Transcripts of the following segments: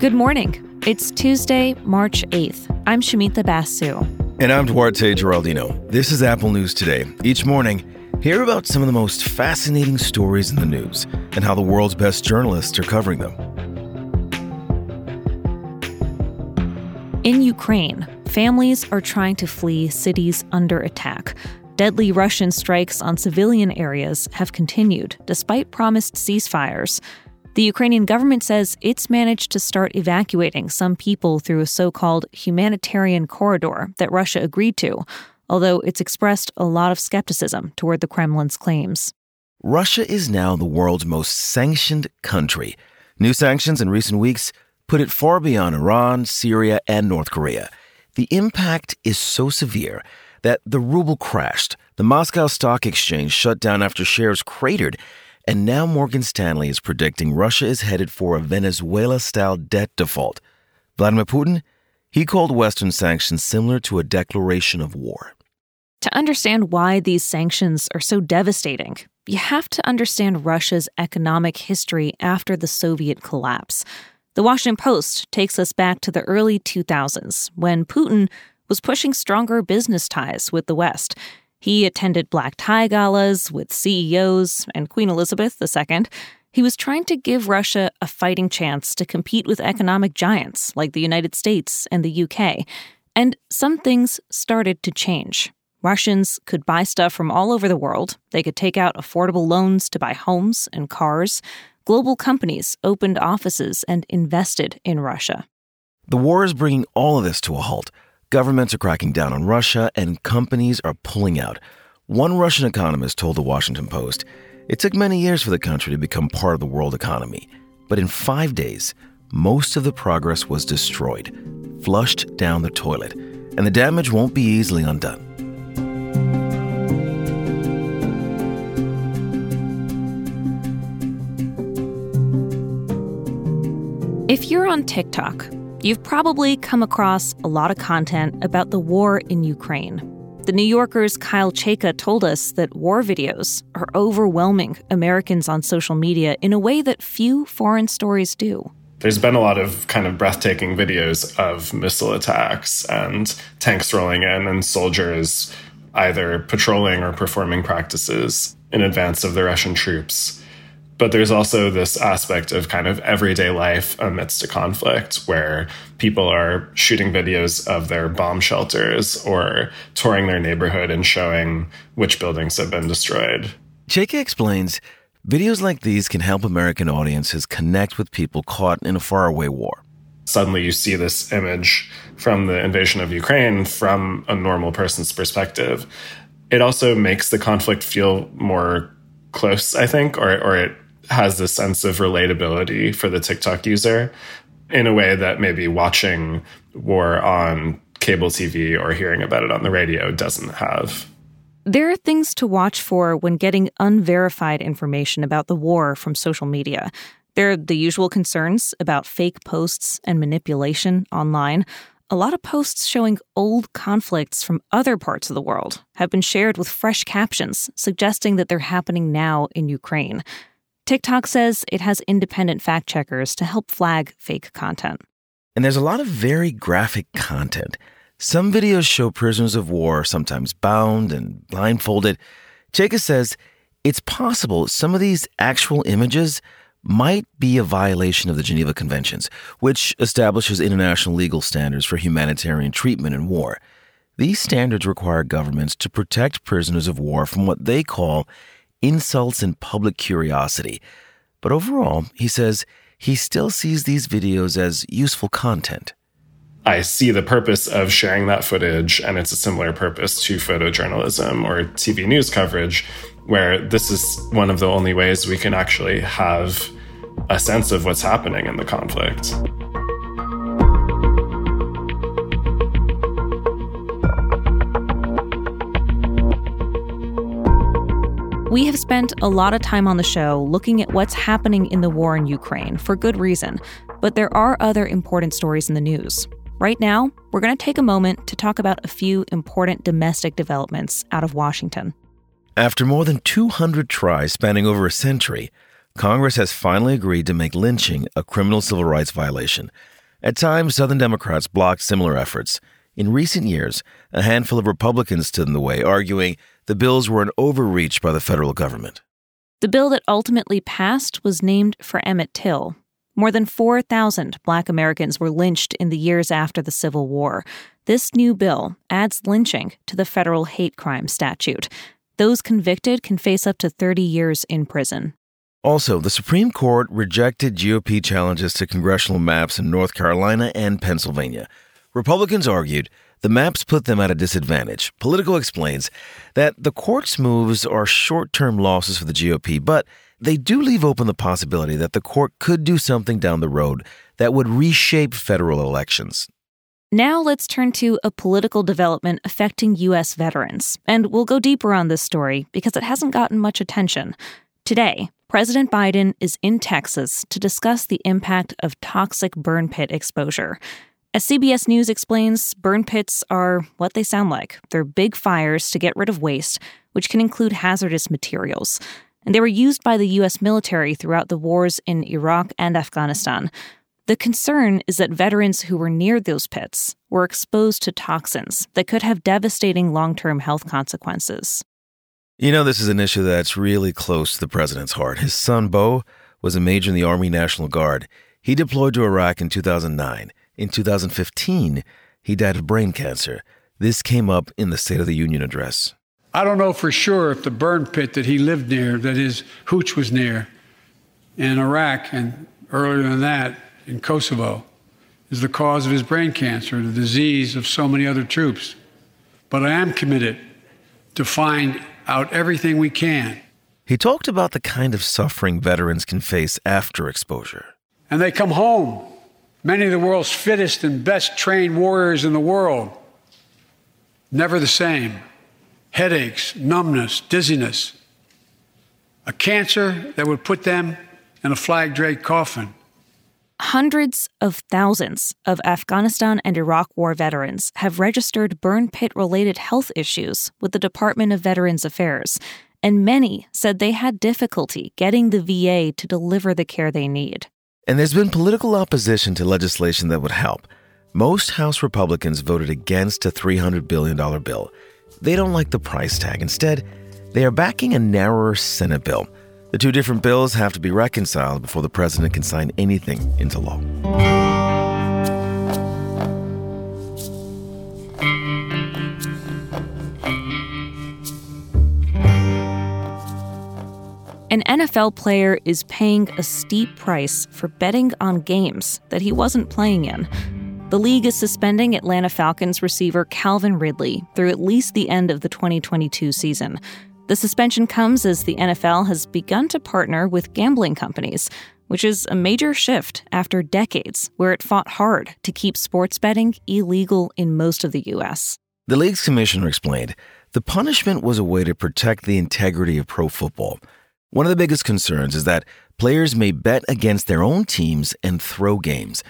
Good morning. It's Tuesday, March 8th. I'm Shamita Basu. And I'm Duarte Geraldino. This is Apple News Today. Each morning, hear about some of the most fascinating stories in the news and how the world's best journalists are covering them. In Ukraine, families are trying to flee cities under attack. Deadly Russian strikes on civilian areas have continued despite promised ceasefires. The Ukrainian government says it's managed to start evacuating some people through a so called humanitarian corridor that Russia agreed to, although it's expressed a lot of skepticism toward the Kremlin's claims. Russia is now the world's most sanctioned country. New sanctions in recent weeks put it far beyond Iran, Syria, and North Korea. The impact is so severe that the ruble crashed, the Moscow Stock Exchange shut down after shares cratered, and now Morgan Stanley is predicting Russia is headed for a Venezuela style debt default. Vladimir Putin, he called Western sanctions similar to a declaration of war. To understand why these sanctions are so devastating, you have to understand Russia's economic history after the Soviet collapse. The Washington Post takes us back to the early 2000s when Putin was pushing stronger business ties with the West he attended black tie galas with CEOs and Queen Elizabeth II. He was trying to give Russia a fighting chance to compete with economic giants like the United States and the UK. And some things started to change. Russians could buy stuff from all over the world. They could take out affordable loans to buy homes and cars. Global companies opened offices and invested in Russia. The war is bringing all of this to a halt. Governments are cracking down on Russia and companies are pulling out. One Russian economist told the Washington Post it took many years for the country to become part of the world economy, but in five days, most of the progress was destroyed, flushed down the toilet, and the damage won't be easily undone. If you're on TikTok, You've probably come across a lot of content about the war in Ukraine. The New Yorker's Kyle Chayka told us that war videos are overwhelming Americans on social media in a way that few foreign stories do. There's been a lot of kind of breathtaking videos of missile attacks and tanks rolling in and soldiers either patrolling or performing practices in advance of the Russian troops. But there's also this aspect of kind of everyday life amidst a conflict where people are shooting videos of their bomb shelters or touring their neighborhood and showing which buildings have been destroyed. Chayka explains videos like these can help American audiences connect with people caught in a faraway war. Suddenly, you see this image from the invasion of Ukraine from a normal person's perspective. It also makes the conflict feel more close, I think, or, or it has this sense of relatability for the TikTok user in a way that maybe watching war on cable TV or hearing about it on the radio doesn't have. There are things to watch for when getting unverified information about the war from social media. There are the usual concerns about fake posts and manipulation online. A lot of posts showing old conflicts from other parts of the world have been shared with fresh captions suggesting that they're happening now in Ukraine. TikTok says it has independent fact checkers to help flag fake content. And there's a lot of very graphic content. Some videos show prisoners of war sometimes bound and blindfolded. Chayka says it's possible some of these actual images might be a violation of the Geneva Conventions, which establishes international legal standards for humanitarian treatment in war. These standards require governments to protect prisoners of war from what they call insults and public curiosity. But overall, he says he still sees these videos as useful content. I see the purpose of sharing that footage, and it's a similar purpose to photojournalism or TV news coverage, where this is one of the only ways we can actually have a sense of what's happening in the conflict. We have spent a lot of time on the show looking at what's happening in the war in Ukraine for good reason, but there are other important stories in the news. Right now, we're going to take a moment to talk about a few important domestic developments out of Washington. After more than 200 tries spanning over a century, Congress has finally agreed to make lynching a criminal civil rights violation. At times, Southern Democrats blocked similar efforts. In recent years, a handful of Republicans stood in the way, arguing the bills were an overreach by the federal government. The bill that ultimately passed was named for Emmett Till. More than 4,000 black Americans were lynched in the years after the Civil War. This new bill adds lynching to the federal hate crime statute. Those convicted can face up to 30 years in prison. Also, the Supreme Court rejected GOP challenges to congressional maps in North Carolina and Pennsylvania. Republicans argued the maps put them at a disadvantage. Politico explains that the court's moves are short term losses for the GOP, but they do leave open the possibility that the court could do something down the road that would reshape federal elections. Now let's turn to a political development affecting U.S. veterans, and we'll go deeper on this story because it hasn't gotten much attention. Today, President Biden is in Texas to discuss the impact of toxic burn pit exposure. As CBS News explains, burn pits are what they sound like. They're big fires to get rid of waste, which can include hazardous materials. And they were used by the U.S. military throughout the wars in Iraq and Afghanistan. The concern is that veterans who were near those pits were exposed to toxins that could have devastating long term health consequences. You know, this is an issue that's really close to the president's heart. His son, Beau, was a major in the Army National Guard. He deployed to Iraq in 2009. In 2015, he died of brain cancer. This came up in the State of the Union address. I don't know for sure if the burn pit that he lived near, that his hooch was near, in Iraq and earlier than that in Kosovo, is the cause of his brain cancer, the disease of so many other troops. But I am committed to find out everything we can. He talked about the kind of suffering veterans can face after exposure. And they come home, many of the world's fittest and best trained warriors in the world, never the same. Headaches, numbness, dizziness. A cancer that would put them in a flag draped coffin. Hundreds of thousands of Afghanistan and Iraq War veterans have registered burn pit related health issues with the Department of Veterans Affairs, and many said they had difficulty getting the VA to deliver the care they need. And there's been political opposition to legislation that would help. Most House Republicans voted against a $300 billion bill. They don't like the price tag. Instead, they are backing a narrower Senate bill the two different bills have to be reconciled before the president can sign anything into law. An NFL player is paying a steep price for betting on games that he wasn't playing in. The league is suspending Atlanta Falcons receiver Calvin Ridley through at least the end of the 2022 season. The suspension comes as the NFL has begun to partner with gambling companies, which is a major shift after decades where it fought hard to keep sports betting illegal in most of the U.S. The league's commissioner explained the punishment was a way to protect the integrity of pro football. One of the biggest concerns is that players may bet against their own teams and throw games.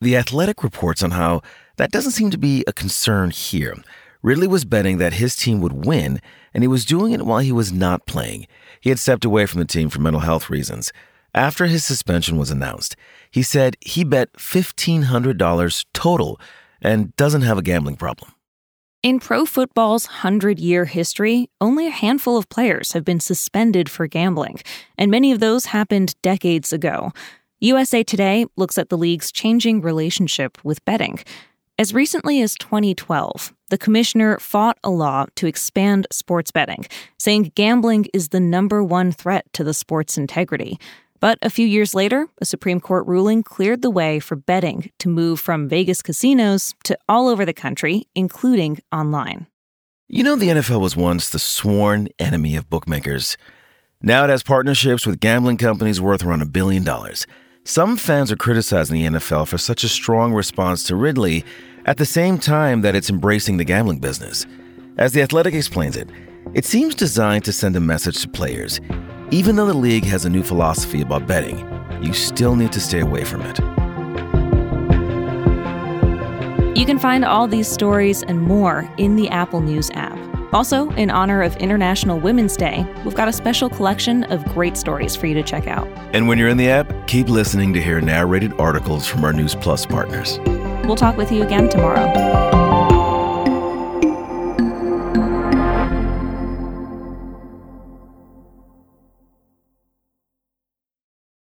The Athletic reports on how that doesn't seem to be a concern here. Ridley was betting that his team would win, and he was doing it while he was not playing. He had stepped away from the team for mental health reasons. After his suspension was announced, he said he bet $1,500 total and doesn't have a gambling problem. In pro football's 100 year history, only a handful of players have been suspended for gambling, and many of those happened decades ago. USA Today looks at the league's changing relationship with betting. As recently as 2012, the commissioner fought a law to expand sports betting, saying gambling is the number one threat to the sport's integrity. But a few years later, a Supreme Court ruling cleared the way for betting to move from Vegas casinos to all over the country, including online. You know, the NFL was once the sworn enemy of bookmakers. Now it has partnerships with gambling companies worth around a billion dollars. Some fans are criticizing the NFL for such a strong response to Ridley at the same time that it's embracing the gambling business. As The Athletic explains it, it seems designed to send a message to players. Even though the league has a new philosophy about betting, you still need to stay away from it. You can find all these stories and more in the Apple News app. Also, in honor of International Women's Day, we've got a special collection of great stories for you to check out. And when you're in the app, keep listening to hear narrated articles from our News Plus partners. We'll talk with you again tomorrow.